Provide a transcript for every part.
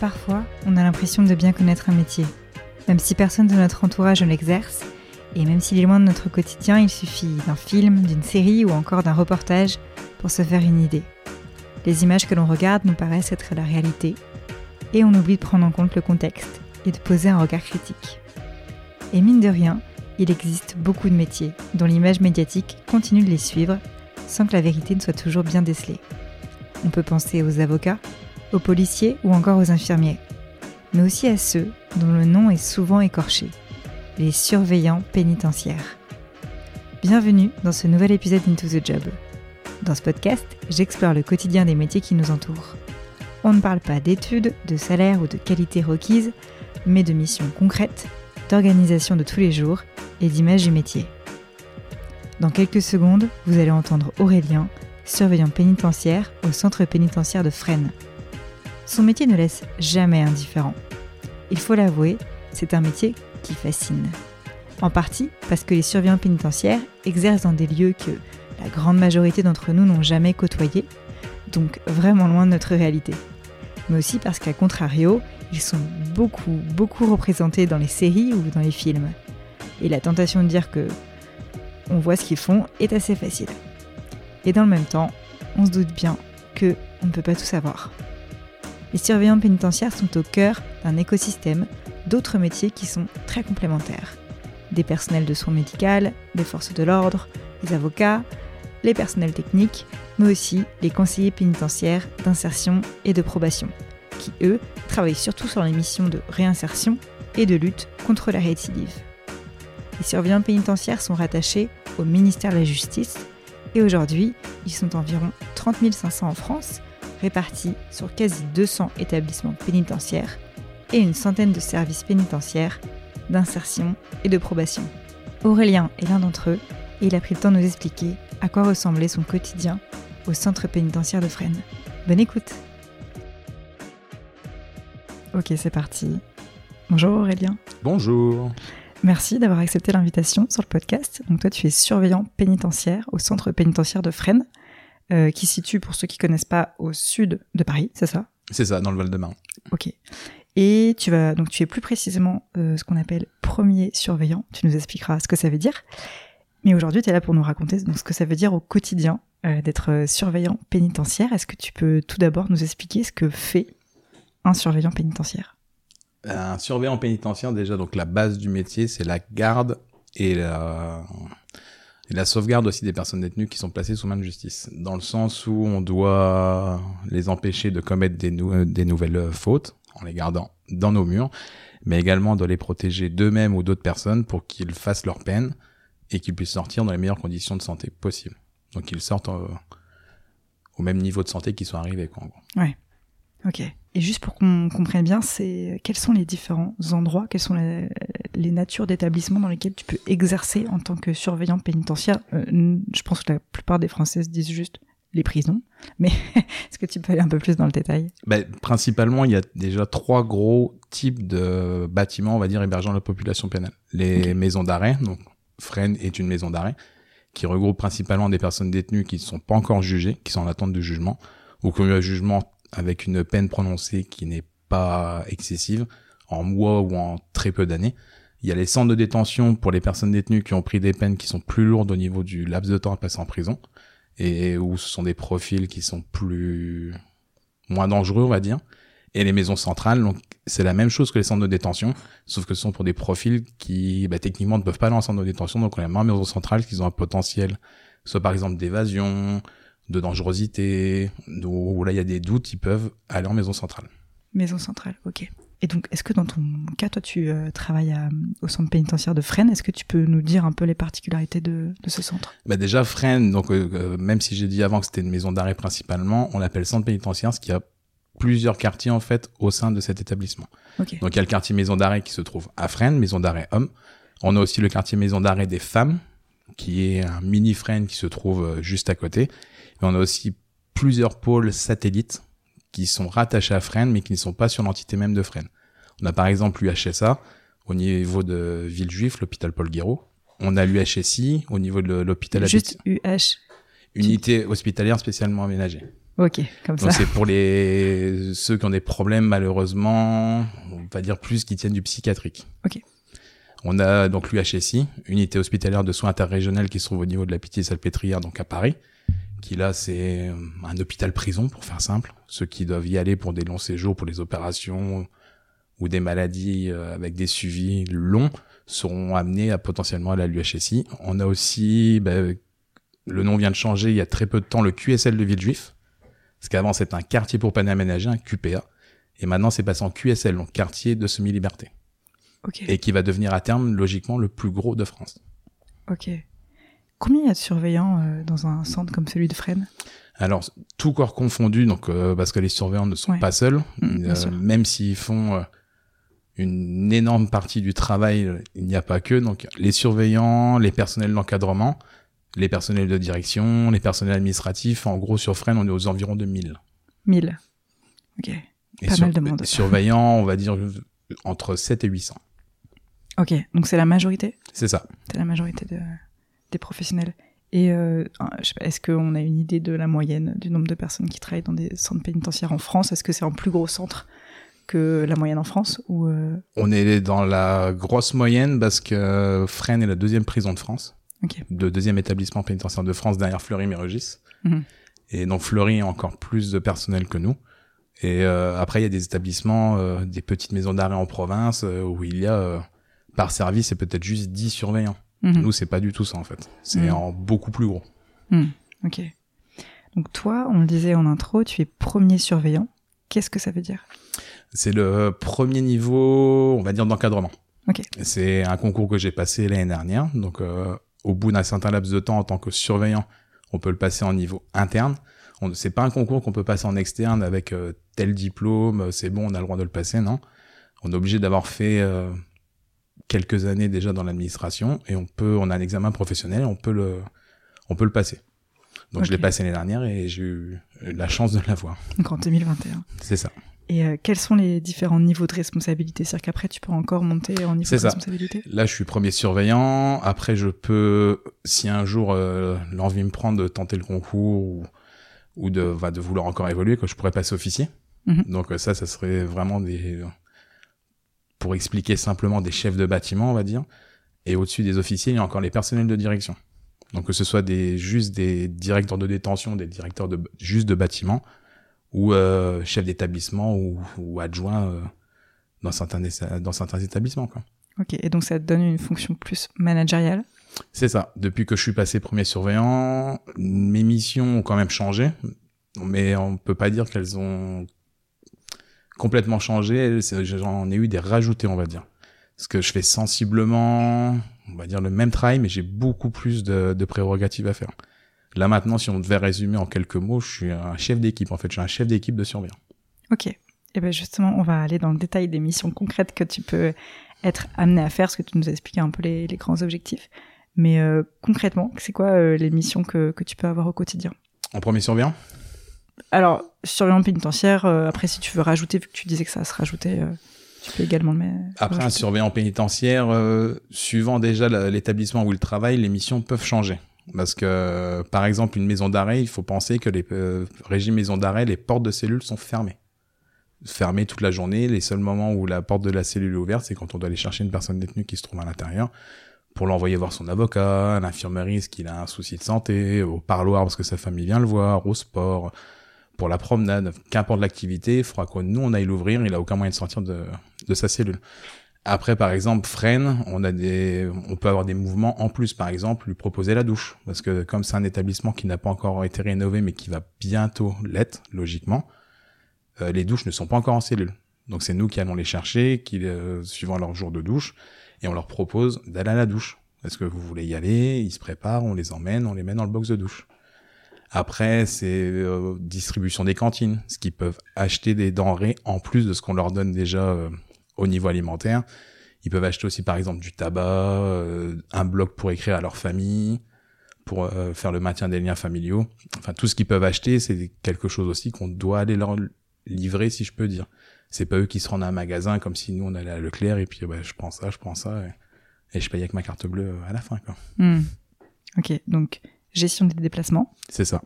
Parfois, on a l'impression de bien connaître un métier, même si personne de notre entourage ne l'exerce, et même s'il est loin de notre quotidien, il suffit d'un film, d'une série ou encore d'un reportage pour se faire une idée. Les images que l'on regarde nous paraissent être la réalité, et on oublie de prendre en compte le contexte et de poser un regard critique. Et mine de rien, il existe beaucoup de métiers dont l'image médiatique continue de les suivre sans que la vérité ne soit toujours bien décelée. On peut penser aux avocats, aux policiers ou encore aux infirmiers, mais aussi à ceux dont le nom est souvent écorché, les surveillants pénitentiaires. Bienvenue dans ce nouvel épisode d'Into the Job. Dans ce podcast, j'explore le quotidien des métiers qui nous entourent. On ne parle pas d'études, de salaire ou de qualité requise, mais de missions concrètes, d'organisation de tous les jours et d'image du métier. Dans quelques secondes, vous allez entendre Aurélien, surveillant pénitentiaire au centre pénitentiaire de Fresnes. Son métier ne laisse jamais indifférent. Il faut l'avouer, c'est un métier qui fascine. En partie parce que les surveillants pénitentiaires exercent dans des lieux que la grande majorité d'entre nous n'ont jamais côtoyés, donc vraiment loin de notre réalité. Mais aussi parce qu'à contrario, ils sont beaucoup, beaucoup représentés dans les séries ou dans les films. Et la tentation de dire que on voit ce qu'ils font est assez facile. Et dans le même temps, on se doute bien que on ne peut pas tout savoir les surveillants pénitentiaires sont au cœur d'un écosystème d'autres métiers qui sont très complémentaires. Des personnels de soins médicaux, des forces de l'ordre, les avocats, les personnels techniques, mais aussi les conseillers pénitentiaires d'insertion et de probation, qui eux travaillent surtout sur les missions de réinsertion et de lutte contre la récidive. Les surveillants pénitentiaires sont rattachés au ministère de la Justice et aujourd'hui, ils sont environ 30 500 en France répartis sur quasi 200 établissements pénitentiaires et une centaine de services pénitentiaires d'insertion et de probation. Aurélien est l'un d'entre eux et il a pris le temps de nous expliquer à quoi ressemblait son quotidien au centre pénitentiaire de Fresnes. Bonne écoute Ok, c'est parti. Bonjour Aurélien. Bonjour. Merci d'avoir accepté l'invitation sur le podcast. Donc toi, tu es surveillant pénitentiaire au centre pénitentiaire de Fresnes. Euh, qui se situe, pour ceux qui connaissent pas, au sud de Paris, c'est ça? C'est ça, dans le Val-de-Marne. Ok. Et tu vas donc tu es plus précisément euh, ce qu'on appelle premier surveillant. Tu nous expliqueras ce que ça veut dire. Mais aujourd'hui, tu es là pour nous raconter donc ce que ça veut dire au quotidien euh, d'être surveillant pénitentiaire. Est-ce que tu peux tout d'abord nous expliquer ce que fait un surveillant pénitentiaire? Un surveillant pénitentiaire, déjà, donc la base du métier, c'est la garde et la et la sauvegarde aussi des personnes détenues qui sont placées sous main de justice, dans le sens où on doit les empêcher de commettre des, des nouvelles euh, fautes en les gardant dans nos murs, mais également de les protéger d'eux-mêmes ou d'autres personnes pour qu'ils fassent leur peine et qu'ils puissent sortir dans les meilleures conditions de santé possibles. Donc qu'ils sortent euh, au même niveau de santé qu'ils sont arrivés. Quoi, en gros. Ouais. Ok. Et juste pour qu'on comprenne bien, c'est quels sont les différents endroits, quelles sont les, natures d'établissements dans lesquels tu peux exercer en tant que surveillant pénitentiaire. Euh, je pense que la plupart des Françaises disent juste les prisons, mais est-ce que tu peux aller un peu plus dans le détail? Ben, Principalement, il y a déjà trois gros types de bâtiments, on va dire, hébergeant la population pénale. Les maisons d'arrêt, donc Fresnes est une maison d'arrêt, qui regroupe principalement des personnes détenues qui ne sont pas encore jugées, qui sont en attente de jugement, ou qui ont eu un jugement avec une peine prononcée qui n'est pas excessive, en mois ou en très peu d'années. Il y a les centres de détention pour les personnes détenues qui ont pris des peines qui sont plus lourdes au niveau du laps de temps à passer en prison, et où ce sont des profils qui sont plus moins dangereux, on va dire. Et les maisons centrales, donc c'est la même chose que les centres de détention, sauf que ce sont pour des profils qui, bah, techniquement, ne peuvent pas aller en centre de détention, donc on a les maisons centrales qui ont un potentiel, soit par exemple d'évasion, de dangerosité, où là il y a des doutes, ils peuvent aller en maison centrale. Maison centrale, ok. Et donc, est-ce que dans ton cas, toi, tu euh, travailles au centre pénitentiaire de Fresnes Est-ce que tu peux nous dire un peu les particularités de, ce centre? Bah Déjà, Fresnes, donc, euh, euh, même si j'ai dit avant que c'était une maison d'arrêt principalement, on l'appelle centre pénitentiaire, ce qui a plusieurs quartiers, en fait, au sein de cet établissement. Donc, il y a le quartier maison d'arrêt qui se trouve à Fresnes, maison d'arrêt homme. On a aussi le quartier maison d'arrêt des femmes, qui est un mini Fresnes qui se trouve juste à côté on a aussi plusieurs pôles satellites qui sont rattachés à Fresnes, mais qui ne sont pas sur l'entité même de Fresnes. On a par exemple l'UHSA au niveau de Villejuif, l'hôpital Paul Guiraud. On a l'UHSI au niveau de l'hôpital... Juste UH. Unité hospitalière spécialement aménagée. Ok, comme Donc ça. c'est pour les ceux qui ont des problèmes malheureusement, on va dire plus qui tiennent du psychiatrique. Ok. On a donc l'UHSI, unité hospitalière de soins interrégionale qui se trouve au niveau de la Pitié-Salpêtrière, donc à Paris, qui là c'est un hôpital prison pour faire simple. Ceux qui doivent y aller pour des longs séjours, pour les opérations ou des maladies euh, avec des suivis longs seront amenés à potentiellement aller à l'UHSI. On a aussi, ben, le nom vient de changer il y a très peu de temps, le QSL de Villejuif. Parce qu'avant c'était un quartier pour peine aménagé, un QPA. Et maintenant c'est passé en QSL, donc quartier de semi-liberté. Ok. Et qui va devenir à terme logiquement le plus gros de France. Ok. Combien il y a de surveillants euh, dans un centre comme celui de Fresnes? Alors, tout corps confondu, donc euh, parce que les surveillants ne sont Ouais. pas seuls, Mm, bien euh, même s'ils font euh, une énorme partie du travail, il n'y a pas que. Donc, les surveillants, les personnels d'encadrement, les personnels de direction, les personnels administratifs, en gros, sur Fresnes, on est aux environs de 1000. 1000. Ok. Et Pas sur- mal de monde. Surveillants, on va dire entre 7 et 800. Ok, donc c'est la majorité? C'est ça. C'est la majorité de- des professionnels. Et euh, est-ce qu'on a une idée de la moyenne du nombre de personnes qui travaillent dans des centres pénitentiaires en France? Est-ce que c'est un plus gros centre que la moyenne en France ou euh, On est dans la grosse moyenne parce que Fresnes est la deuxième prison de France. Ok. de deuxième établissement pénitentiaire de France derrière Fleury-Mérogis. Mhm. Et donc Fleury a encore plus de personnel que nous. Et euh, après, il y a des établissements, euh, des petites maisons d'arrêt en province où il y a par service, c'est peut-être juste 10 surveillants. Mhm. Nous, c'est pas du tout ça en fait. C'est Mhm. en beaucoup plus gros. Ok. Donc toi, on le disait en intro, tu es premier surveillant. Qu'est-ce que ça veut dire? C'est le premier niveau, on va dire, d'encadrement. Ok. C'est un concours que j'ai passé l'année dernière. Donc, euh, au bout d'un certain laps de temps, en tant que surveillant, on peut le passer en niveau interne. C'est pas un concours qu'on peut passer en externe avec euh, tel diplôme, euh, c'est bon, on a le droit de le passer, non? On est obligé d'avoir fait euh, quelques années déjà dans l'administration et on peut, on a un examen professionnel, on peut le, on peut le passer. Donc, je l'ai passé l'année dernière et j'ai eu la chance de l'avoir. Donc en 2021. C'est ça. Et euh, quels sont les différents niveaux de responsabilité? C'est-à-dire qu'après, tu peux encore monter en niveau C'est de ça. responsabilité? Là, je suis premier surveillant. Après, je peux, si un jour euh, l'envie me prend de tenter le concours ou, ou de, va de vouloir encore évoluer, que je pourrais passer officier. Mhm. Donc euh, ça, ça serait vraiment des, pour expliquer simplement des chefs de bâtiment, on va dire. Et au-dessus des officiers, il y a encore les personnels de direction. Donc que ce soit des juste des directeurs de détention, des directeurs de juste de bâtiment ou euh, chefs d'établissement ou, ou adjoints euh, dans certains dans certains établissements. Quoi. Ok, et donc ça te donne une fonction plus managériale? C'est ça. Depuis que je suis passé premier surveillant, mes missions ont quand même changé, mais on peut pas dire qu'elles ont complètement changé. J'en ai eu des rajoutés, on va dire. Parce que je fais sensiblement, on va dire, le même travail, mais j'ai beaucoup plus de, de prérogatives à faire. Là maintenant, si on devait résumer en quelques mots, je suis un chef d'équipe. En fait, je suis un chef d'équipe de surveillants. Ok. Et bien justement, on va aller dans le détail des missions concrètes que tu peux être amené à faire, parce que tu nous as expliqué un peu les, les grands objectifs. Mais euh, concrètement, c'est quoi euh, les missions que, que tu peux avoir au quotidien? En premier surveillant, Alors, surveillant pénitentiaire, euh, après si tu veux rajouter, vu que tu disais que ça se rajoutait, euh, tu peux également le mettre. Après, un surveillant pénitentiaire, euh, suivant déjà l'établissement où il travaille, les missions peuvent changer. Parce que, par exemple, une maison d'arrêt, il faut penser que les régimes maison d'arrêt, les portes de cellules sont fermées. Fermées toute la journée. Les seuls moments où la porte de la cellule est ouverte, c'est quand on doit aller chercher une personne détenue qui se trouve à l'intérieur pour l'envoyer voir son avocat, à l'infirmerie, est-ce qu'il a un souci de santé, au parloir parce que sa famille vient le voir, au sport, pour la promenade, qu'importe l'activité, il faudra que nous, on aille l'ouvrir, il a aucun moyen de sortir de, sa cellule. Après, par exemple, freine, on a des, on peut avoir des mouvements en plus. Par exemple, lui proposer la douche, parce que comme c'est un établissement qui n'a pas encore été rénové, mais qui va bientôt l'être, logiquement, euh, les douches ne sont pas encore en cellule. Donc c'est nous qui allons les chercher, qui, euh, suivant leur jour de douche, et on leur propose d'aller à la douche. Est-ce que vous voulez y aller? Ils se préparent, on les emmène, on les met dans le box de douche. Après, c'est euh, distribution des cantines, ce qu'ils peuvent acheter des denrées en plus de ce qu'on leur donne déjà euh, au niveau alimentaire. Ils peuvent acheter aussi, par exemple, du tabac, euh, un bloc pour écrire à leur famille, pour faire le maintien des liens familiaux. Enfin, tout ce qu'ils peuvent acheter, c'est quelque chose aussi qu'on doit aller leur livrer, si je peux dire. C'est pas eux qui se rendent à un magasin comme si nous on allait à Leclerc et puis bah, je prends ça, je prends ça et, je paye avec ma carte bleue à la fin. Quoi. Hmm. Ok, donc gestion des déplacements, C'est ça.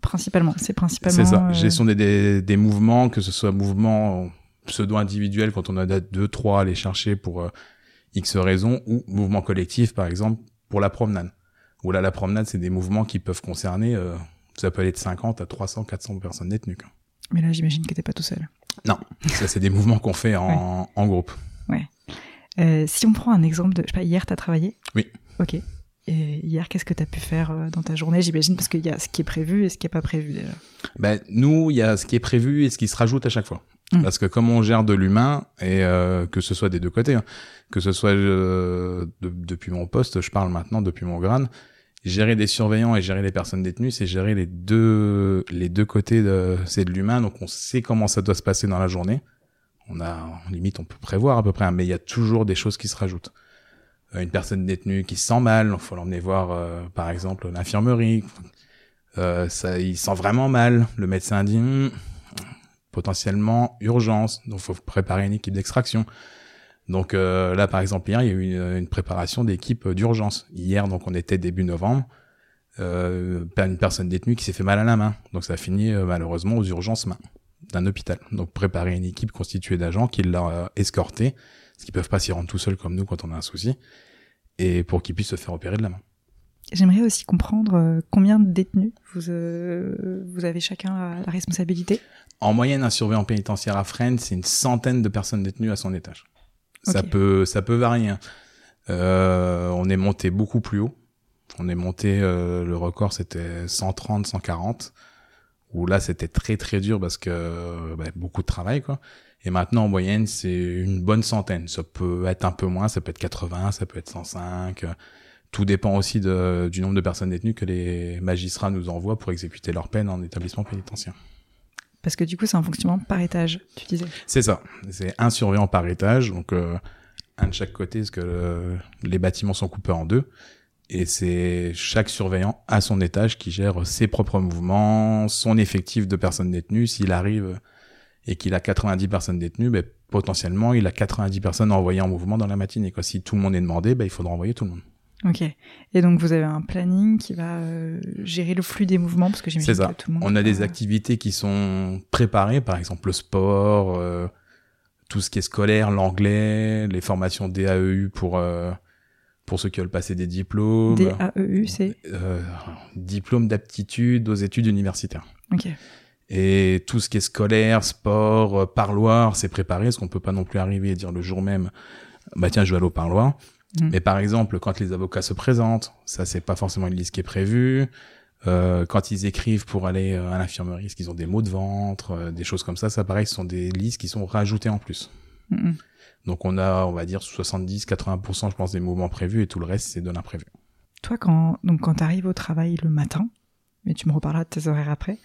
principalement. C'est principalement. C'est ça. euh, Gestion des, des, des mouvements, que ce soit mouvements pseudo-individuels quand on a deux, trois à aller chercher pour euh, X raisons, ou mouvements collectifs, par exemple, pour la promenade. Où là, la promenade, c'est des mouvements qui peuvent concerner, euh, ça peut aller de 50 à 300, 400 personnes détenues. quoi. Mais là, j'imagine que t'es pas tout seul. Non, ça, c'est des mouvements qu'on fait en, en groupe. Euh, si on prend un exemple de, je sais pas, hier t'as travaillé? Oui. Ok. Et hier, qu'est-ce que t'as pu faire euh, dans ta journée J'imagine parce qu'il y a ce qui est prévu et ce qui est pas prévu déjà. Ben, nous, il y a ce qui est prévu et ce qui se rajoute à chaque fois. Mm. Parce que comme on gère de l'humain, et euh, que ce soit des deux côtés, hein, que ce soit euh, de- depuis mon poste, je parle maintenant depuis mon grade, gérer des surveillants et gérer les personnes détenues, c'est gérer les deux les deux côtés de c'est de l'humain, donc on sait comment ça doit se passer dans la journée. On a limite on peut prévoir à peu près, hein, mais il y a toujours des choses qui se rajoutent. Une personne détenue qui se sent mal, faut l'emmener voir euh, par exemple l'infirmerie. Euh, ça, il sent vraiment mal. Le médecin dit Hum, potentiellement urgence, donc faut préparer une équipe d'extraction. Donc euh, là, par exemple, hier, il y a eu une, préparation d'équipe d'urgence. Hier, donc on était début novembre, euh, une personne détenue qui s'est fait mal à la main. Donc ça a fini euh, malheureusement aux urgences main d'un hôpital. Donc préparer une équipe constituée d'agents qui l'a euh, escorté, parce qu'ils peuvent pas s'y rendre tout seuls comme nous quand on a un souci, et pour qu'ils puissent se faire opérer de la main. J'aimerais aussi comprendre euh, combien de détenus vous, euh, vous avez chacun la, la responsabilité? En moyenne, un surveillant pénitentiaire à Fresnes, c'est une centaine de personnes détenues à son étage. Ça peut, ça peut varier. hein. Euh, on est monté beaucoup plus haut. On est monté, euh, le record c'était 130, 140. Où là c'était très très dur parce que bah, beaucoup de travail quoi. Et maintenant en moyenne c'est une bonne centaine. Ça peut être un peu moins, ça peut être 80, ça peut être 105. euh, Tout dépend aussi de, du nombre de personnes détenues que les magistrats nous envoient pour exécuter leur peine en établissement pénitentiaire. Parce que du coup, c'est un fonctionnement par étage, tu disais. C'est ça. C'est un surveillant par étage, donc euh, un de chaque côté, parce que euh, les bâtiments sont coupés en deux. Et c'est chaque surveillant à son étage qui gère ses propres mouvements, son effectif de personnes détenues. S'il arrive et qu'il a 90 personnes détenues, ben, potentiellement, il a 90 personnes envoyées en mouvement dans la matinée. Quoi. Si tout le monde est demandé, ben, il faudra envoyer tout le monde. Ok. Et donc, vous avez un planning qui va euh, gérer le flux des mouvements, parce que j'imagine que tout le monde. On a des activités qui sont préparées, par exemple le sport, euh, tout ce qui est scolaire, l'anglais, les formations DAEU pour euh, pour ceux qui veulent passer des diplômes. DAEU, c'est. Euh, diplôme d'aptitude aux études universitaires. Ok. Et tout ce qui est scolaire, sport, euh, parloir, c'est préparé, parce qu'on peut pas non plus arriver et dire le jour même, bah tiens, je vais aller au parloir. Mhm. Mais par exemple, quand les avocats se présentent, ça c'est pas forcément une liste qui est prévue. Euh, quand ils écrivent pour aller euh, à l'infirmerie, est-ce qu'ils ont des maux de ventre, euh, des choses comme ça, ça pareil, ce sont des listes qui sont rajoutées en plus. Mhm. Donc on a, on va dire, 70-80% je pense des mouvements prévus et tout le reste c'est de l'imprévu. Toi, quand, donc, quand t'arrives au travail le matin, mais tu me reparleras de tes horaires après,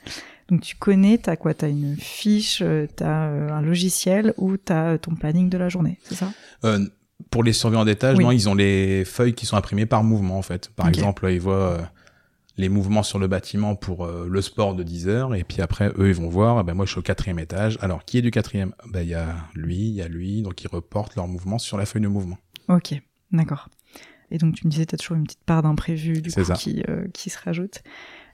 donc tu connais, t'as quoi? T'as une fiche, euh, t'as euh, un logiciel ou t'as euh, ton planning de la journée, c'est ça? Euh, pour les surveillants d'étage, Oui. non, ils ont les feuilles qui sont imprimées par mouvement en fait. Par exemple, ils voient les mouvements sur le bâtiment pour euh, le sport de 10 heures et puis après eux ils vont voir. ah ben moi je suis au quatrième étage. Alors qui est du quatrième? Ben il y a lui, il y a lui, donc ils reportent leurs mouvements sur la feuille de mouvement. Ok, d'accord. Et donc tu me disais, t'as toujours une petite part d'imprévu du coup qui, euh, qui se rajoute.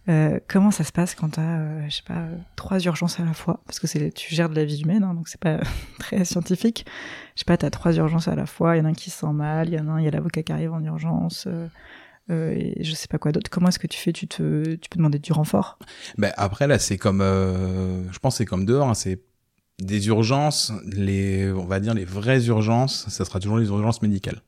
Euh, comment ça se passe quand t'as, euh, je sais pas, euh, trois urgences à la fois? Parce que c'est, tu gères de la vie humaine, hein, donc c'est pas très scientifique. Je sais pas, t'as trois urgences à la fois. Il y en a un qui se sent mal, il y en a un, il y a l'avocat qui arrive en urgence. Euh, euh, et je sais pas quoi d'autre. Comment est-ce que tu fais? Tu, te, tu peux demander du renfort? Ben après là c'est comme, je pense c'est comme dehors, hein, c'est des urgences, les, on va dire les vraies urgences, ça sera toujours les urgences médicales.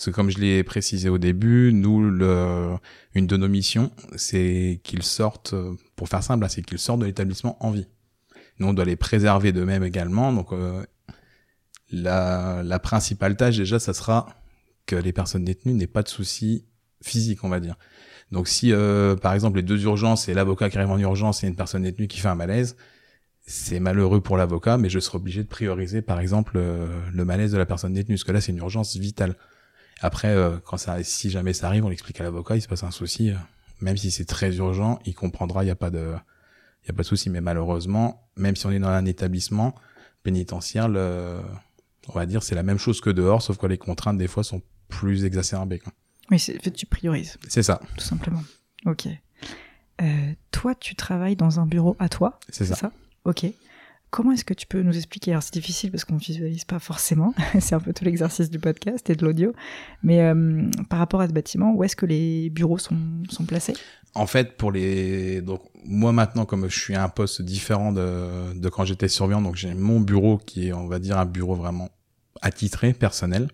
Parce que comme je l'ai précisé au début, nous, le, une de nos missions, c'est qu'ils sortent, pour faire simple, hein, c'est qu'ils sortent de l'établissement en vie. Nous, on doit les préserver d'eux-mêmes également. Donc, euh, la, la principale tâche, déjà, ça sera que les personnes détenues n'aient pas de soucis physiques, on va dire. Donc, si, euh, par exemple, les deux urgences et l'avocat qui arrive en urgence et une personne détenue qui fait un malaise, c'est malheureux pour l'avocat, mais je serai obligé de prioriser, par exemple, euh, le malaise de la personne détenue, parce que là, c'est une urgence vitale. Après, euh, quand ça, si jamais ça arrive, on l'explique à l'avocat, il se passe un souci, euh, même si c'est très urgent, il comprendra, il n'y a pas de, il y a pas de souci. Mais malheureusement, même si on est dans un établissement pénitentiaire, le, on va dire, c'est la même chose que dehors, sauf que les contraintes des fois sont plus exacerbées. quoi. Oui, c'est, tu priorises, C'est ça. tout simplement. Ok. Euh, toi, tu travailles dans un bureau à toi C'est ça? Ok. Comment est-ce que tu peux nous expliquer? Alors c'est difficile parce qu'on ne visualise pas forcément, c'est un peu tout l'exercice du podcast et de l'audio, mais euh, par rapport à ce bâtiment, où est-ce que les bureaux sont, sont placés? En fait, pour les donc moi maintenant comme je suis à un poste différent de, de quand j'étais surveillant, donc j'ai mon bureau qui est on va dire un bureau vraiment attitré, personnel.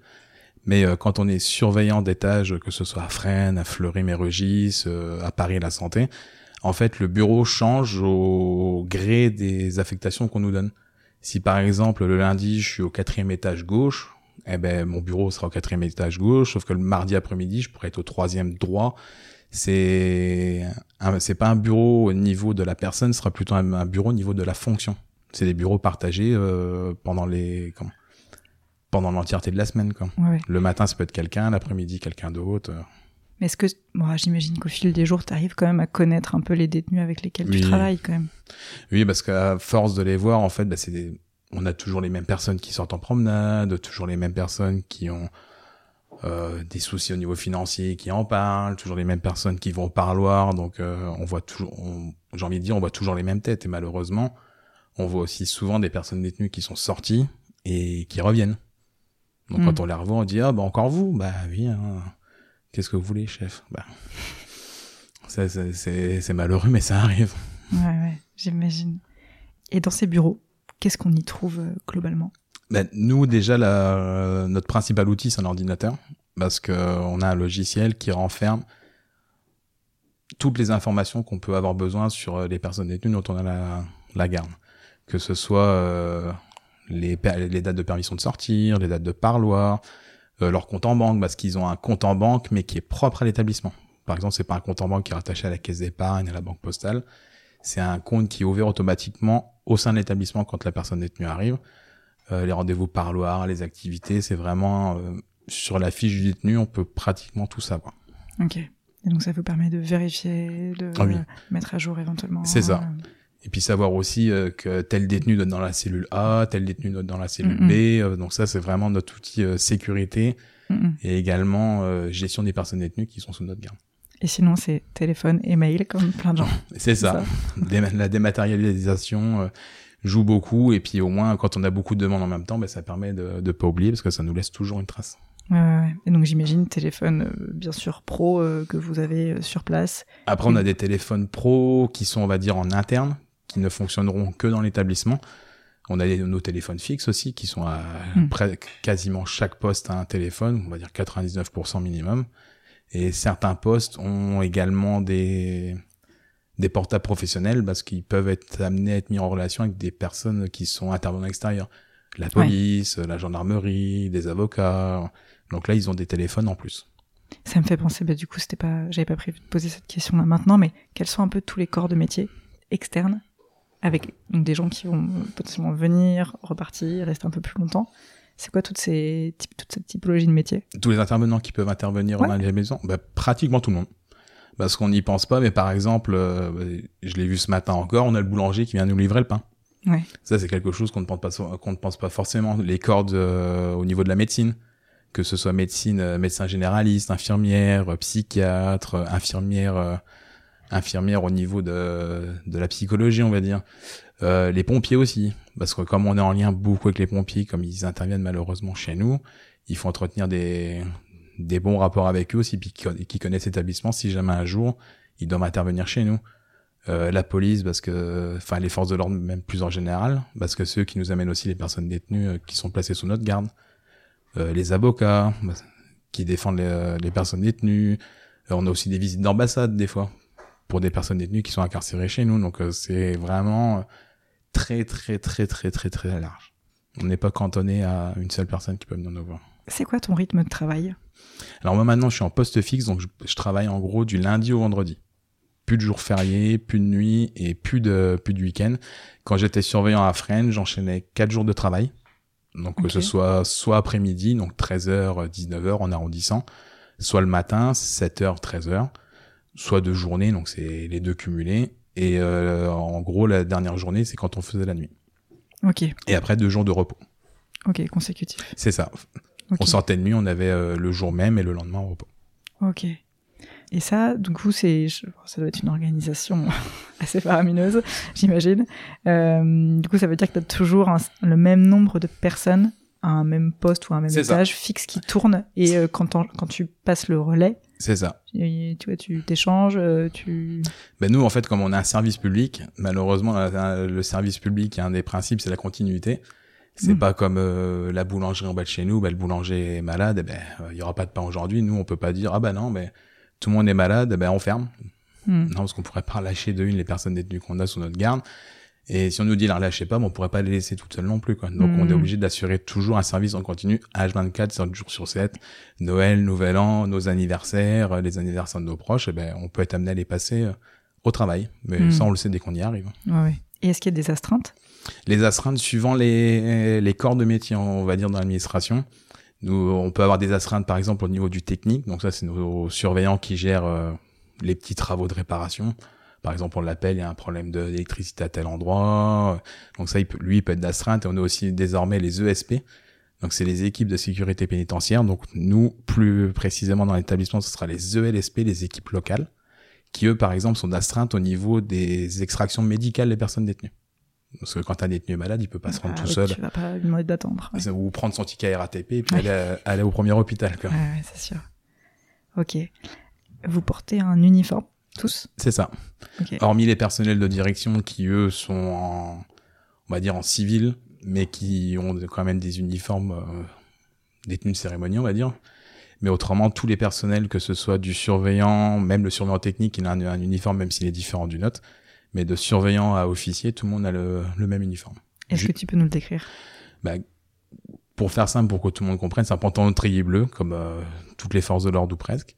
Mais euh, quand on est surveillant d'étage, que ce soit à Fresnes, à Fleury-Mérogis, euh, à Paris La Santé, en fait, le bureau change au gré des affectations qu'on nous donne. Si par exemple le lundi je suis au quatrième étage gauche, eh ben mon bureau sera au quatrième étage gauche, sauf que le mardi après-midi je pourrais être au troisième droit. C'est c'est pas un bureau au niveau de la personne, ce sera plutôt un, bureau au niveau de la fonction. C'est des bureaux partagés euh, pendant les comment pendant l'entièreté de la semaine. Quoi. Le matin, ça peut être quelqu'un, l'après-midi, quelqu'un d'autre. Mais est-ce que, bon, j'imagine qu'au fil des jours, tu arrives quand même à connaître un peu les détenus avec lesquels tu travailles quand même. Oui, parce qu'à force de les voir, en fait, bah, c'est on a toujours les mêmes personnes qui sortent en promenade, toujours les mêmes personnes qui ont euh, des soucis au niveau financier, qui en parlent, toujours les mêmes personnes qui vont au parloir. Donc, euh, on voit toujours, j'ai envie de dire, on voit toujours les mêmes têtes. Et malheureusement, on voit aussi souvent des personnes détenues qui sont sorties et qui reviennent. Donc quand hmm. on les revoit, on dit ah bah encore vous, bah oui. Hein. Qu'est-ce que vous voulez, chef? Bah c'est malheureux, mais ça arrive. Ouais ouais, j'imagine. Et dans ces bureaux, qu'est-ce qu'on y trouve euh, globalement? Ben, nous déjà la, notre principal outil c'est un ordinateur parce que on a un logiciel qui renferme toutes les informations qu'on peut avoir besoin sur euh, les personnes détenues dont on a la, la garde, que ce soit euh, les, les dates de permission de sortir, les dates de parloir, euh, leur compte en banque, parce qu'ils ont un compte en banque, mais qui est propre à l'établissement. Par exemple, c'est pas un compte en banque qui est rattaché à la caisse d'épargne, à la banque postale. C'est un compte qui est ouvert automatiquement au sein de l'établissement quand la personne détenue arrive. Euh, les rendez-vous parloir, les activités, c'est vraiment euh, sur la fiche du détenu, on peut pratiquement tout savoir. Ok. Et donc ça vous permet de vérifier, de ah mettre à jour éventuellement. C'est ça. Euh, et puis savoir aussi euh, que tel détenu donne dans la cellule A, tel détenu donne dans la cellule B. Euh, donc ça, c'est vraiment notre outil euh, sécurité et également gestion des personnes détenues qui sont sous notre garde. Et sinon, c'est téléphone et mail comme plein de gens. c'est ça. la dématérialisation joue beaucoup et puis au moins quand on a beaucoup de demandes en même temps, ben, ça permet de ne pas oublier parce que ça nous laisse toujours une trace. Ouais, ouais. Et donc j'imagine téléphone bien sûr pro que vous avez sur place. Après on a des téléphones pro qui sont on va dire en interne qui ne fonctionneront que dans l'établissement. On a nos téléphones fixes aussi qui sont à hmm. près, quasiment chaque poste à un téléphone, on va dire 99% minimum. Et certains postes ont également des des portables professionnels parce qu'ils peuvent être amenés à être mis en relation avec des personnes qui sont intervenants extérieurs. La police, la gendarmerie, des avocats. Donc là, ils ont des téléphones en plus. Ça me fait penser, bah, du coup, c'était pas, j'avais pas prévu de poser cette question là maintenant, mais quels sont un peu tous les corps de métier externes avec des gens qui vont potentiellement venir, repartir, rester un peu plus longtemps. C'est quoi toutes ces, toute cette typologie de métier Tous les intervenants qui peuvent intervenir ouais. au la maison bah, Pratiquement tout le monde. Parce qu'on n'y pense pas, mais par exemple, euh, je l'ai vu ce matin encore, on a le boulanger qui vient nous livrer le pain. Ouais. Ça, c'est quelque chose qu'on ne pense pas, qu'on ne pense pas forcément. Les cordes euh, au niveau de la médecine, que ce soit médecine, euh, médecin généraliste, infirmière, psychiatre, infirmière infirmière au niveau de, de la psychologie, on va dire. Euh, les pompiers aussi, parce que comme on est en lien beaucoup avec les pompiers, comme ils interviennent malheureusement chez nous, il faut entretenir des, des bons rapports avec eux aussi, puis qui, connaissent l'établissement, si jamais un jour ils doivent intervenir chez nous. Euh, la police, parce que, enfin les forces de l'ordre même plus en général, parce que ceux qui nous amènent aussi les personnes détenues euh, qui sont placées sous notre garde, euh, les avocats bah, qui défendent les, les personnes détenues. on a aussi des visites d'ambassade des fois pour des personnes détenues qui sont incarcérées chez nous. Donc euh, c'est vraiment très très très très très très large. On n'est pas cantonné à une seule personne qui peut venir nous voir. C'est quoi ton rythme de travail? Alors moi maintenant je suis en poste fixe, donc je, travaille en gros du lundi au vendredi. Plus de jours fériés, plus de nuit et plus de plus de week-end. Quand j'étais surveillant à Fresnes, j'enchaînais quatre jours de travail. Donc que ce soit soit après-midi, donc 13h, 19h en arrondissant, soit le matin, 7h, 13h soit deux journées, donc c'est les deux cumulés. Et euh, en gros, la dernière journée, c'est quand on faisait la nuit. Ok. Et après, deux jours de repos. Ok, consécutif. C'est ça. On sortait de nuit, on avait euh, le jour même et le lendemain au repos. Ok. Et ça, du coup, c'est, ça doit être une organisation assez faramineuse, j'imagine. Euh, du coup, ça veut dire que tu as toujours le même nombre de personnes à un même poste ou à un même étage fixe qui tourne. Et euh, quand, quand tu passes le relais, c'est ça. tu vois, tu t'échanges, euh, tu. Ben nous, en fait, comme on a un service public, malheureusement, le service public, un des principes, c'est la continuité. C'est hmm. pas comme euh, la boulangerie en bas de chez nous, ben, le boulanger est malade, eh ben il y aura pas de pain aujourd'hui. Nous, on peut pas dire ah ben non, mais tout le monde est malade, eh ben on ferme. Hmm. Non, parce qu'on pourrait pas lâcher de une les personnes détenues qu'on a sous notre garde. Et si on nous dit la relâchez pas, on pourrait pas les laisser toutes seules non plus. Quoi. Donc on est hmm. obligé d'assurer toujours un service en continu H24, 7 jours sur 7. Noël, Nouvel An, nos anniversaires, les anniversaires de nos proches, eh ben, on peut être amené à les passer euh, au travail. Mais hmm. ça, on le sait dès qu'on y arrive. Ouais, Et est-ce qu'il y a des astreintes? Les astreintes, suivant les, les corps de métier, on va dire, dans l'administration. Nous, on peut avoir des astreintes, par exemple, au niveau du technique. Donc ça, c'est nos surveillants qui gèrent euh, les petits travaux de réparation. Par exemple, on l'appelle, il y a un problème d'électricité à tel endroit. Donc ça, il peut, lui, il peut être d'astreinte. Et on a aussi désormais les ESP. Donc c'est les équipes de sécurité pénitentiaire. Donc nous, plus précisément dans l'établissement, ce sera les ELSP, les équipes locales, qui eux, par exemple, sont d'astreinte au niveau des extractions médicales des personnes détenues. Parce que quand un détenu malade, il peut pas se rendre ah tout seul. Tu vas pas lui demander d'attendre. Ou prendre son ticket RATP et puis aller, au premier hôpital. Quoi. Ouais, c'est sûr. Ok. Vous portez un uniforme tous C'est ça. Hormis les personnels de direction qui, eux, sont en, on va dire, en civil, mais qui ont quand même des uniformes euh, détenus de cérémonie, on va dire. Mais autrement, tous les personnels, que ce soit du surveillant, même le surveillant technique, il a un, uniforme, même s'il est différent du nôtre. Mais de surveillant à officier, tout le monde a le, même uniforme. Est-ce que tu peux nous le décrire? Bah, Pour faire simple, pour que tout le monde comprenne, c'est un pantalon de treillis bleu, comme euh, toutes les forces de l'ordre ou presque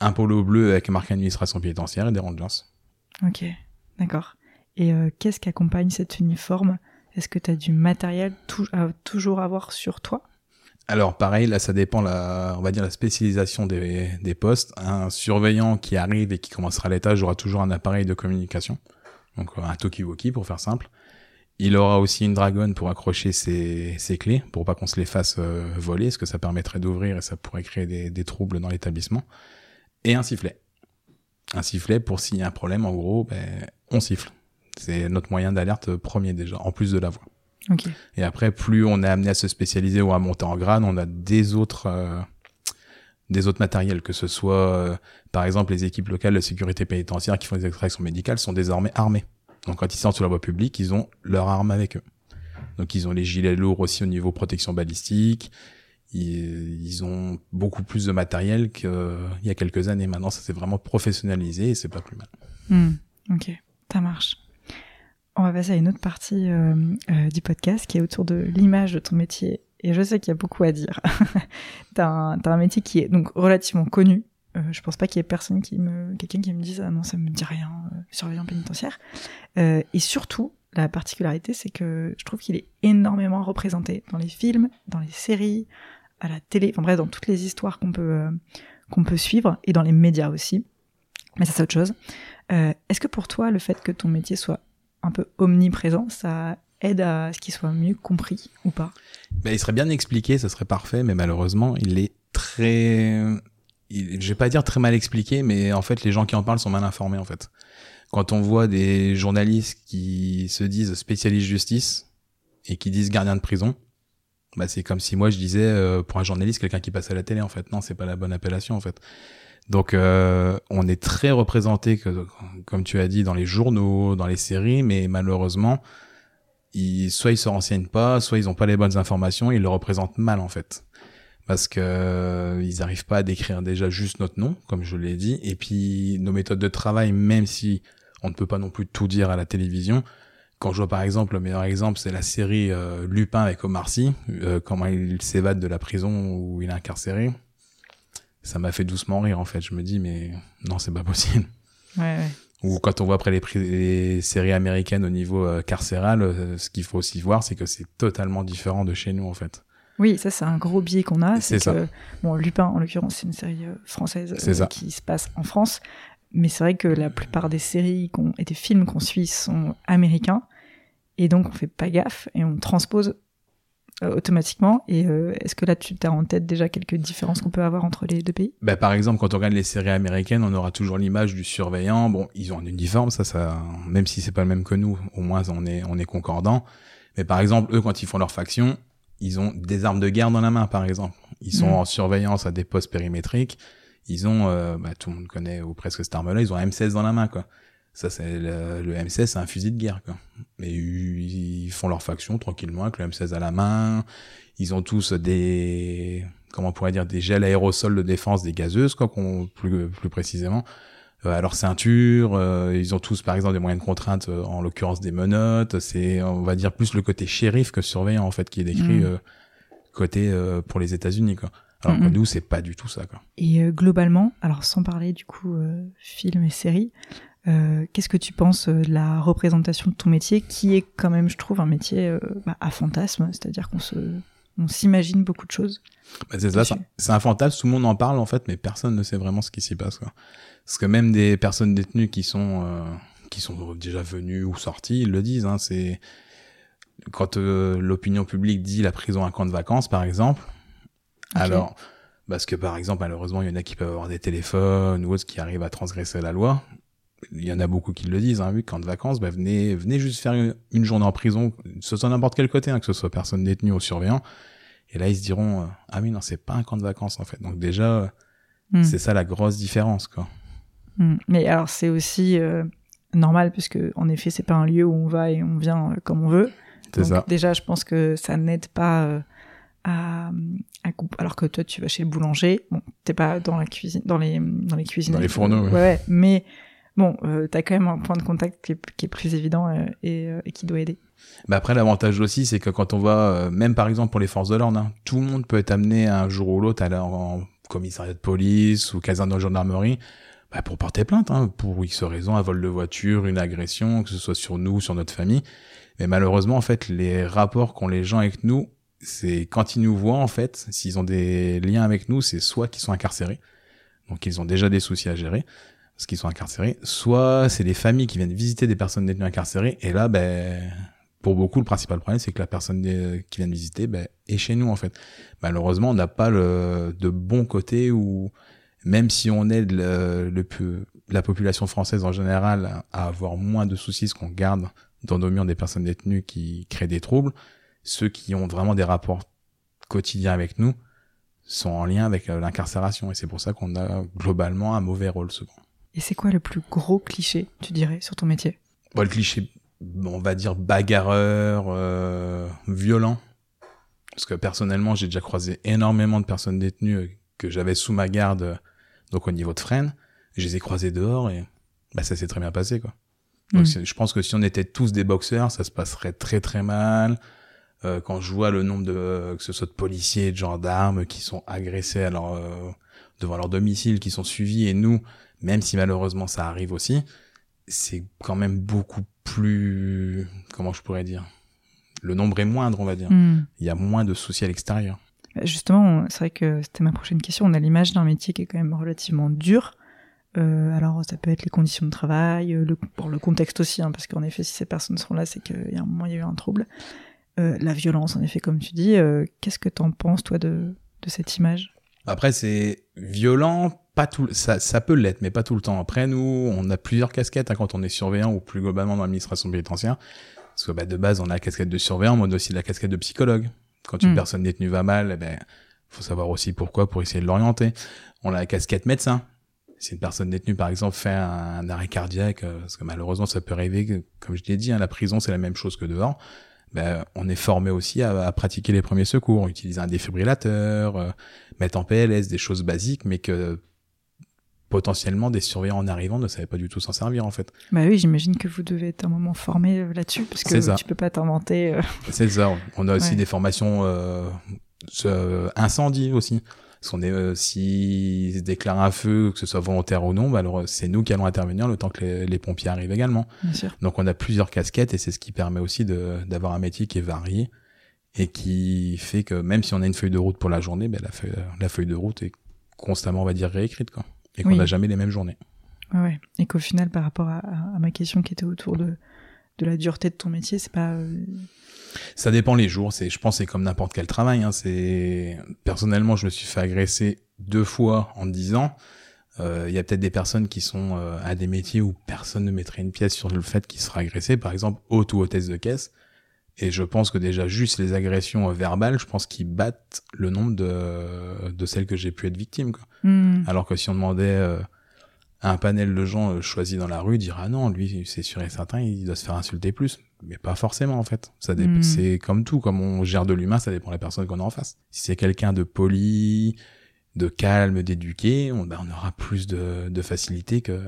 un polo bleu avec marque administration pénitentiaire et des rangers. Ok, d'accord. Et euh, qu'est-ce qui accompagne cet uniforme? Est-ce que tu as du matériel à toujours avoir sur toi? Alors pareil, là ça dépend la, on va dire la spécialisation des, des postes. Un surveillant qui arrive et qui commencera l'étage aura toujours un appareil de communication, donc euh, un talkie-walkie pour faire simple. Il aura aussi une dragonne pour accrocher ses, ses clés, pour pas qu'on se les fasse euh, voler, ce que ça permettrait d'ouvrir et ça pourrait créer des, des troubles dans l'établissement et un sifflet. Un sifflet pour s'il y a un problème, en gros, ben, on siffle. C'est notre moyen d'alerte premier déjà, en plus de la voix. Okay. Et après, plus on est amené à se spécialiser ou à monter en grade, on a des autres, euh, des autres matériels, que ce soit, euh, par exemple, les équipes locales de sécurité pénitentiaire qui font des extractions médicales sont désormais armées. Donc quand ils sortent sur la voie publique, ils ont leur arme avec eux. Donc ils ont les gilets lourds aussi au niveau protection balistique, ils, ont beaucoup plus de matériel qu'il y a quelques années. Maintenant, ça s'est vraiment professionnalisé et c'est pas plus mal. Hmm, ok, ça marche. On va passer à une autre partie euh, euh, du podcast qui est autour de l'image de ton métier. Et je sais qu'il y a beaucoup à dire. t'as un, as un métier qui est donc relativement connu. Euh, je pense pas qu'il y ait personne qui me, quelqu'un qui me dise ah non ça me dit rien, surveillant pénitentiaire. et surtout, la particularité, c'est que je trouve qu'il est énormément représenté dans les films, dans les séries, à la télé, enfin bref, dans toutes les histoires qu'on peut, euh, qu'on peut suivre, et dans les médias aussi. Mais ça, c'est autre chose. Euh, est-ce que pour toi, le fait que ton métier soit un peu omniprésent, ça aide à ce qu'il soit mieux compris ou pas? Ben, Il serait bien expliqué, ça serait parfait, mais malheureusement, il est très... Je vais pas dire très mal expliqué, mais en fait, les gens qui en parlent sont mal informés, en fait. Quand on voit des journalistes qui se disent spécialistes justice et qui disent gardien de prison, bah, c'est comme si moi je disais euh, pour un journaliste quelqu'un qui passe à la télé en fait. Non, c'est pas la bonne appellation en fait. Donc euh, on est très représenté comme tu as dit dans les journaux, dans les séries, mais malheureusement, ils, soit ils se renseignent pas, soit ils ont pas les bonnes informations, ils le représentent mal en fait, parce que euh, ils arrivent pas à décrire déjà juste notre nom, comme je l'ai dit, et puis nos méthodes de travail, même si on ne peut pas non plus tout dire à la télévision, quand je vois par exemple, le meilleur exemple, c'est la série euh, Lupin avec Omar Sy, euh, comment il s'évade de la prison où il est incarcéré. Ça m'a fait doucement rire en fait. Je me dis mais non, c'est pas possible. Ouais, ouais. Ou quand on voit après les, séries américaines au niveau euh, carcéral, ce qu'il faut aussi voir, c'est que c'est totalement différent de chez nous en fait. Oui, ça c'est un gros biais qu'on a. C'est que bon, Lupin en l'occurrence, c'est une série française qui se passe en France, mais c'est vrai que la plupart des séries et des films qu'on suit sont américains. Et donc, on fait pas gaffe et on transpose euh, automatiquement. Et euh, est-ce que là, tu as en tête déjà quelques différences qu'on peut avoir entre les deux pays? Bah, Par exemple, quand on regarde les séries américaines, on aura toujours l'image du surveillant. Bon, ils ont un uniforme, ça, ça, même si c'est pas le même que nous, au moins on est, on est concordant. Mais par exemple, eux, quand ils font leur faction, ils ont des armes de guerre dans la main, par exemple. Ils sont mm. en surveillance à des postes périmétriques. Ils ont, euh, bah, tout le monde connaît ou presque cette arme-là, ils ont un M16 dans la main, quoi. Ça, c'est le, le, M16, c'est un fusil de guerre, quoi. Mais ils font leur faction tranquillement avec le M16 à la main. Ils ont tous des, comment on pourrait dire, des gels aérosols de défense, des gazeuses, quoi, plus, plus précisément. Euh, à leur ceinture, euh, ils ont tous, par exemple, des moyens de contrainte, euh, en l'occurrence des menottes. C'est, on va dire, plus le côté shérif que surveillant, en fait, qui est décrit mm. côté pour les États-Unis, quoi. Alors que nous, c'est pas du tout ça, quoi. Et globalement, alors sans parler du coup film et série, euh, qu'est-ce que tu penses euh, de la représentation de ton métier, qui est quand même, je trouve, un métier euh, bah, à fantasme, c'est-à-dire qu'on se, on s'imagine beaucoup de choses. Bah c'est ça, c'est un fantasme, tout le monde en parle en fait, mais personne ne sait vraiment ce qui s'y passe. Quoi. Parce que même des personnes détenues qui sont qui sont déjà venues ou sorties, ils le disent. Hein, c'est quand l'opinion publique dit la prison un camp de vacances, par exemple. Alors, parce que par exemple, malheureusement, il y en a qui peuvent avoir des téléphones ou autres qui arrivent à transgresser la loi il y en a beaucoup qui le disent, hein, oui, quand de vacances, bah, venez, venez juste faire une, journée en prison, ce soit n'importe quel côté, hein, que ce soit personne détenue ou surveillant. Et là, ils se diront, euh, ah oui, non, c'est pas un camp de vacances, en fait. Donc déjà, hmm. c'est ça la grosse différence, quoi. Hmm. Mais alors, c'est aussi euh, normal, puisque en effet, c'est pas un lieu où on va et on vient euh, comme on veut. C'est ça. Déjà, je pense que ça n'aide pas à, à, alors que toi, tu vas chez le boulanger. Bon, t'es pas dans la cuisine, dans les, dans les cuisines. Dans les fourneaux, ouais. ouais mais bon, euh, tu quand même un point de contact qui est, plus évident euh, euh, et, qui doit aider. Bah après, l'avantage aussi, c'est que quand on va, euh, même par exemple pour les forces de l'ordre, hein, tout le monde peut être amené un jour ou l'autre à aller en commissariat de police ou caserne de gendarmerie bah, pour porter plainte, hein, pour X raison, un vol de voiture, une agression, que ce soit sur nous, sur notre famille. Mais malheureusement, en fait, les rapports qu'ont les gens avec nous, c'est quand ils nous voient, en fait, s'ils ont des liens avec nous, c'est soit qu'ils sont incarcérés, donc ils ont déjà des soucis à gérer, parce qu'ils sont incarcérés, soit c'est des familles qui viennent visiter des personnes détenues incarcérées, et là, ben, pour beaucoup, le principal problème, c'est que la personne qui vient visiter, ben, est chez nous, en fait. Malheureusement, on n'a pas le, de bon côté où, même si on aide le, le, la population française en général à avoir moins de soucis, ce qu'on garde dans nos murs des personnes détenues qui créent des troubles, ceux qui ont vraiment des rapports quotidiens avec nous sont en lien avec euh, l'incarcération, et c'est pour ça qu'on a globalement un mauvais rôle souvent. Et c'est quoi le plus gros cliché, tu dirais, sur ton métier? Bon, Le cliché, on va dire bagarreur, euh, violent. Parce que personnellement, j'ai déjà croisé énormément de personnes détenues euh, que j'avais sous ma garde, euh, donc au niveau de Fresnes. Je les ai croisés dehors et bah, ça s'est très bien passé. quoi. Donc hmm. je pense que si on était tous des boxeurs, ça se passerait très très mal. Euh, quand je vois le nombre de, que ce soit de policiers, de gendarmes qui sont agressés alors devant leur domicile, qui sont suivis, et nous, même si malheureusement ça arrive aussi, c'est quand même beaucoup plus, comment je pourrais dire, le nombre est moindre, on va dire. Hmm. Il y a moins de soucis à l'extérieur. Bah, justement, c'est vrai que c'était ma prochaine question. On a l'image d'un métier qui est quand même relativement dur. Euh, alors, ça peut être les conditions de travail, euh, le, pour le contexte aussi, hein, parce qu'en effet, si ces personnes sont là, c'est qu'il y a un moment, il y a eu un trouble. Euh, la violence, en effet, comme tu dis. Euh, qu'est-ce que t'en penses, toi, de, de cette image? Après, c'est violent pas tout, ça, ça peut l'être, mais pas tout le temps. Après, nous, on a plusieurs casquettes hein, quand on est surveillant ou plus globalement dans l'administration pénitentiaire. Parce que bah, de base, on a la casquette de surveillant, mais on a aussi la casquette de psychologue. Quand une hmm. personne détenue va mal, eh ben, faut savoir aussi pourquoi pour essayer de l'orienter. On a la casquette médecin. Si une personne détenue, par exemple, fait un, arrêt cardiaque, euh, parce que malheureusement, ça peut arriver, comme je l'ai dit, hein, la prison, c'est la même chose que dehors. Ben, on est formé aussi à, pratiquer les premiers secours, utiliser un défibrillateur, euh, mettre en PLS, des choses basiques, mais que potentiellement des surveillants en arrivant ne savaient pas du tout s'en servir en fait. Bah oui, j'imagine que vous devez être un moment formé euh, là-dessus parce que tu peux pas t'inventer. Euh. C'est ça. On a aussi des formations euh, incendie aussi. Parce qu'on est euh, si se déclare un feu, que ce soit volontaire ou non, bah alors c'est nous qui allons intervenir le temps que les, les pompiers arrivent également. Bien sûr. Donc on a plusieurs casquettes et c'est ce qui permet aussi d'avoir un métier qui est varié et qui fait que même si on a une feuille de route pour la journée, bah, la, feuille, la feuille de route est constamment, on va dire, réécrite quoi et qu'on n'a jamais les mêmes journées. Ouais, et qu'au final, par rapport à, ma question qui était autour de, de la dureté de ton métier, c'est pas. euh, Ça dépend les jours. C'est, je pense, c'est comme n'importe quel travail. Hein. C'est personnellement, je me suis fait agresser deux fois en dix ans. Euh, Il y a peut-être des personnes qui sont euh, à des métiers où personne ne mettrait une pièce sur le fait qu'ils seraient agressés, par exemple hôte ou hôtesse de caisse. Et je pense que déjà juste les agressions euh, verbales, je pense qu'ils battent le nombre de, de celles que j'ai pu être victime. Quoi. hmm, Alors que si on demandait euh, à un panel de gens euh, choisis dans la rue, dire ah non, lui c'est sûr et certain, il doit se faire insulter plus. Mais pas forcément en fait. Ça dé- Mm. C'est comme tout, comme on gère de l'humain, ça dépend de la personne qu'on a en face. Si c'est quelqu'un de poli, de calme, d'éduqué, on, on aura plus de, de facilité que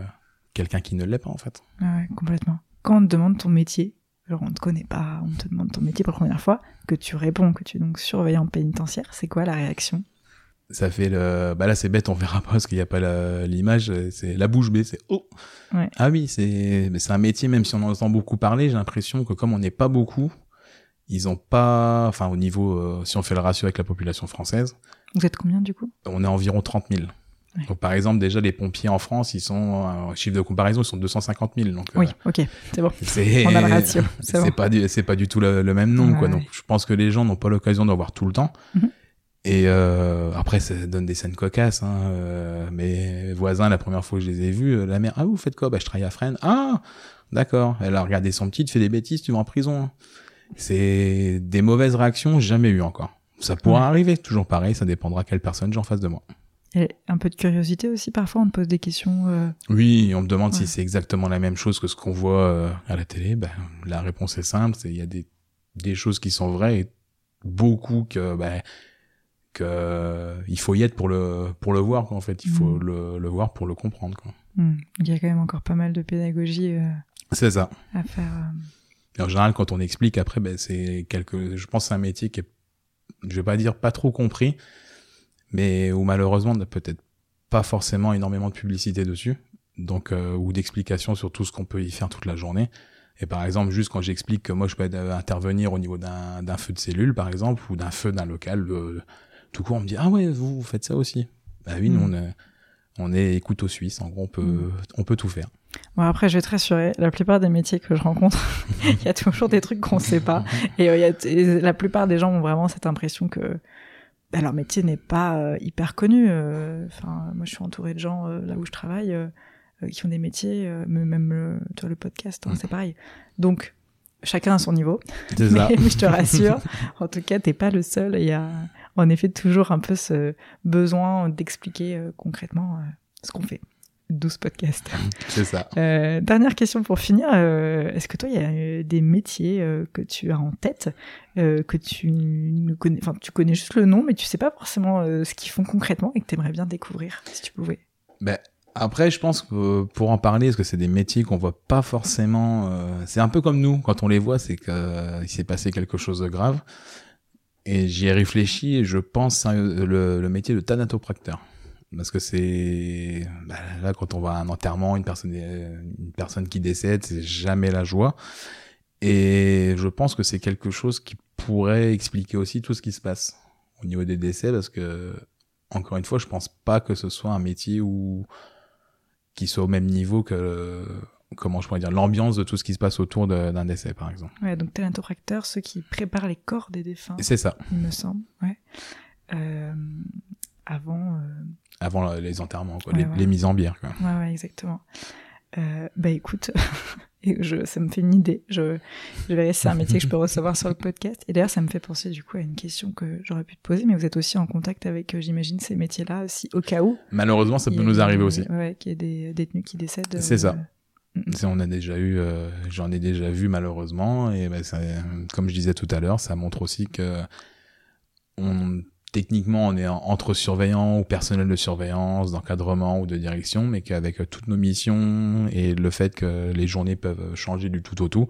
quelqu'un qui ne l'est pas en fait. ouais, complètement. Quand on te demande ton métier, genre on te connaît pas, on te demande ton métier pour la première fois, que tu réponds que tu es donc surveillant pénitentiaire, c'est quoi la réaction? Ça fait le, bah là c'est bête, on verra pas parce qu'il n'y a pas l'image, euh, c'est la bouche bée, c'est oh. Ouais. Ah oui, c'est, mais c'est un métier même si on en entend beaucoup parler, j'ai l'impression que comme on n'est pas beaucoup, ils ont pas, enfin au niveau, euh, si on fait le ratio avec la population française, Vous êtes combien du coup? on est environ 30 000. Ouais. Donc par exemple déjà les pompiers en France, ils sont, euh, chiffre de comparaison, ils sont 250 000. Donc euh, Oui, ok, c'est bon. c'est On a le ratio, c'est bon. pas du c'est pas du tout le, le même nombre quoi donc je pense que les gens n'ont pas l'occasion d'en voir tout le temps Mhm. Et euh, après ça donne des scènes cocasses hein, euh, mes voisins la première fois que je les ai vus euh, la mère ah vous faites quoi? Bah je travaille à Fresnes ah d'accord elle a regardé son petit tu fais des bêtises tu vas en prison c'est des mauvaises réactions jamais eu encore ça pourra Ouais. arriver toujours pareil ça dépendra quelle personne j'ai en face de moi Et un peu de curiosité aussi, parfois on te pose des questions. euh, Oui, on me demande Ouais. si c'est exactement la même chose que ce qu'on voit euh, à la télé. Ben, la réponse est simple, c'est il y a des, des choses qui sont vraies et beaucoup que ben, que il faut y être pour le pour le voir quoi, en fait. Il faut Mhm. le, le voir pour le comprendre quoi. hmm, Il y a quand même encore pas mal de pédagogie euh, C'est ça. à faire. euh. En général, quand on explique après, ben c'est quelque. Je pense que c'est un métier qui est, je vais pas dire pas trop compris, mais où malheureusement on n'a peut-être pas forcément énormément de publicité dessus, donc euh, ou d'explications sur tout ce qu'on peut y faire toute la journée. Et par exemple, juste quand j'explique que moi je peux euh, intervenir au niveau d'un feu de cellule, par exemple, ou d'un feu d'un local, euh, tout court, on me dit ah ouais, vous, vous faites ça aussi. Bah oui, nous Mm. on est, on est couteau suisse. En gros, on peut Mm. on peut tout faire. Bon, après, je vais te rassurer, la plupart des métiers que je rencontre, il y a toujours des trucs qu'on sait pas. Et, euh, il y a et la plupart des gens ont vraiment cette impression que bah, leur métier n'est pas euh, hyper connu. euh, Enfin, moi, je suis entourée de gens euh, là où je travaille euh, euh, qui ont des métiers, euh, même le, tu vois, le podcast, hein, Mm. c'est pareil. Donc, chacun à son niveau. Mais, mais je te rassure, en tout cas, t'es pas le seul. Il y a en effet toujours un peu ce besoin d'expliquer euh, concrètement euh, ce qu'on fait. 12 podcasts. C'est ça. Euh, dernière question pour finir. euh, Est-ce que toi, il y a des métiers euh, que tu as en tête, que tu ne connais, enfin, tu connais juste le nom, mais tu sais pas forcément ce qu'ils font concrètement et que tu aimerais bien découvrir, si tu pouvais? Ben, après, je pense que pour en parler, parce que c'est des métiers qu'on voit pas forcément. c'est un peu comme nous, quand on les voit, c'est que euh, il s'est passé quelque chose de grave. Et j'y ai réfléchi et je pense euh, le, le métier de thanatopracteur. Parce que c'est bah, là quand on voit un enterrement, une personne, une personne qui décède, c'est jamais la joie. Et je pense que c'est quelque chose qui pourrait expliquer aussi tout ce qui se passe au niveau des décès, parce que encore une fois, je pense pas que ce soit un métier où qui soit au même niveau que comment je pourrais dire l'ambiance de tout ce qui se passe autour d'un décès, par exemple. Ouais, donc talentopracteur, ceux qui préparent les corps des défunts, c'est ça. il me semble. Ouais. Euh, avant. euh, Avant les enterrements, quoi, Ouais, les, ouais. les mises en bière. Quoi. Ouais, ouais, exactement. Euh, bah écoute, je, ça me fait une idée. Je, je verrai si c'est un métier que je peux recevoir sur le podcast. Et d'ailleurs, ça me fait penser du coup à une question que j'aurais pu te poser, mais vous êtes aussi en contact avec, euh, j'imagine, ces métiers-là aussi, au cas où. Malheureusement, ça peut nous des- arriver aussi. Ouais, qu'il y ait des détenus qui décèdent. C'est ça. euh, On a déjà eu, euh, j'en ai déjà vu malheureusement, et ça- comme je disais tout à l'heure, ça montre aussi que techniquement on est en- entre surveillants ou personnel de surveillance, d'encadrement ou de direction, mais qu'avec euh, toutes nos missions et le fait que les journées peuvent changer du tout au tout,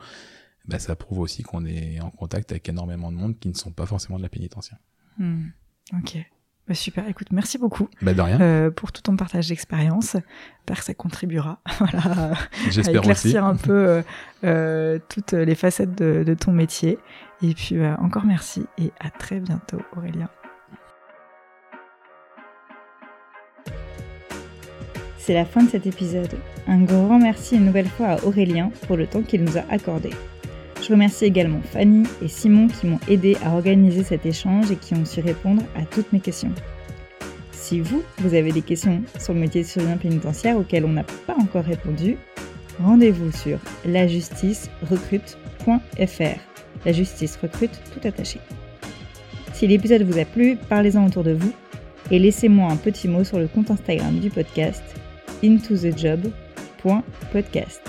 ben, ça prouve aussi qu'on est en contact avec énormément de monde qui ne sont pas forcément de la pénitentiaire. mm. Ok. Bah, super. Écoute, merci beaucoup de rien, euh, pour tout ton partage d'expérience. J'espère que ça contribuera voilà, à aussi. éclaircir un peu euh, euh, toutes les facettes de, de ton métier. Et puis euh, encore merci et à très bientôt Aurélien. c'est la fin de cet épisode. Un grand merci une nouvelle fois à Aurélien pour le temps qu'il nous a accordé. Je remercie également Fanny et Simon qui m'ont aidé à organiser cet échange et qui ont su répondre à toutes mes questions. Si vous, vous avez des questions sur le métier de surveillant pénitentiaire auxquelles on n'a pas encore répondu, rendez-vous sur lajusticerecrute.fr. La justice recrute tout attaché. Si l'épisode vous a plu, parlez-en autour de vous et laissez-moi un petit mot sur le compte Instagram du podcast intothejob.podcast.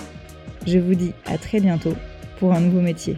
Je vous dis à très bientôt pour un nouveau métier.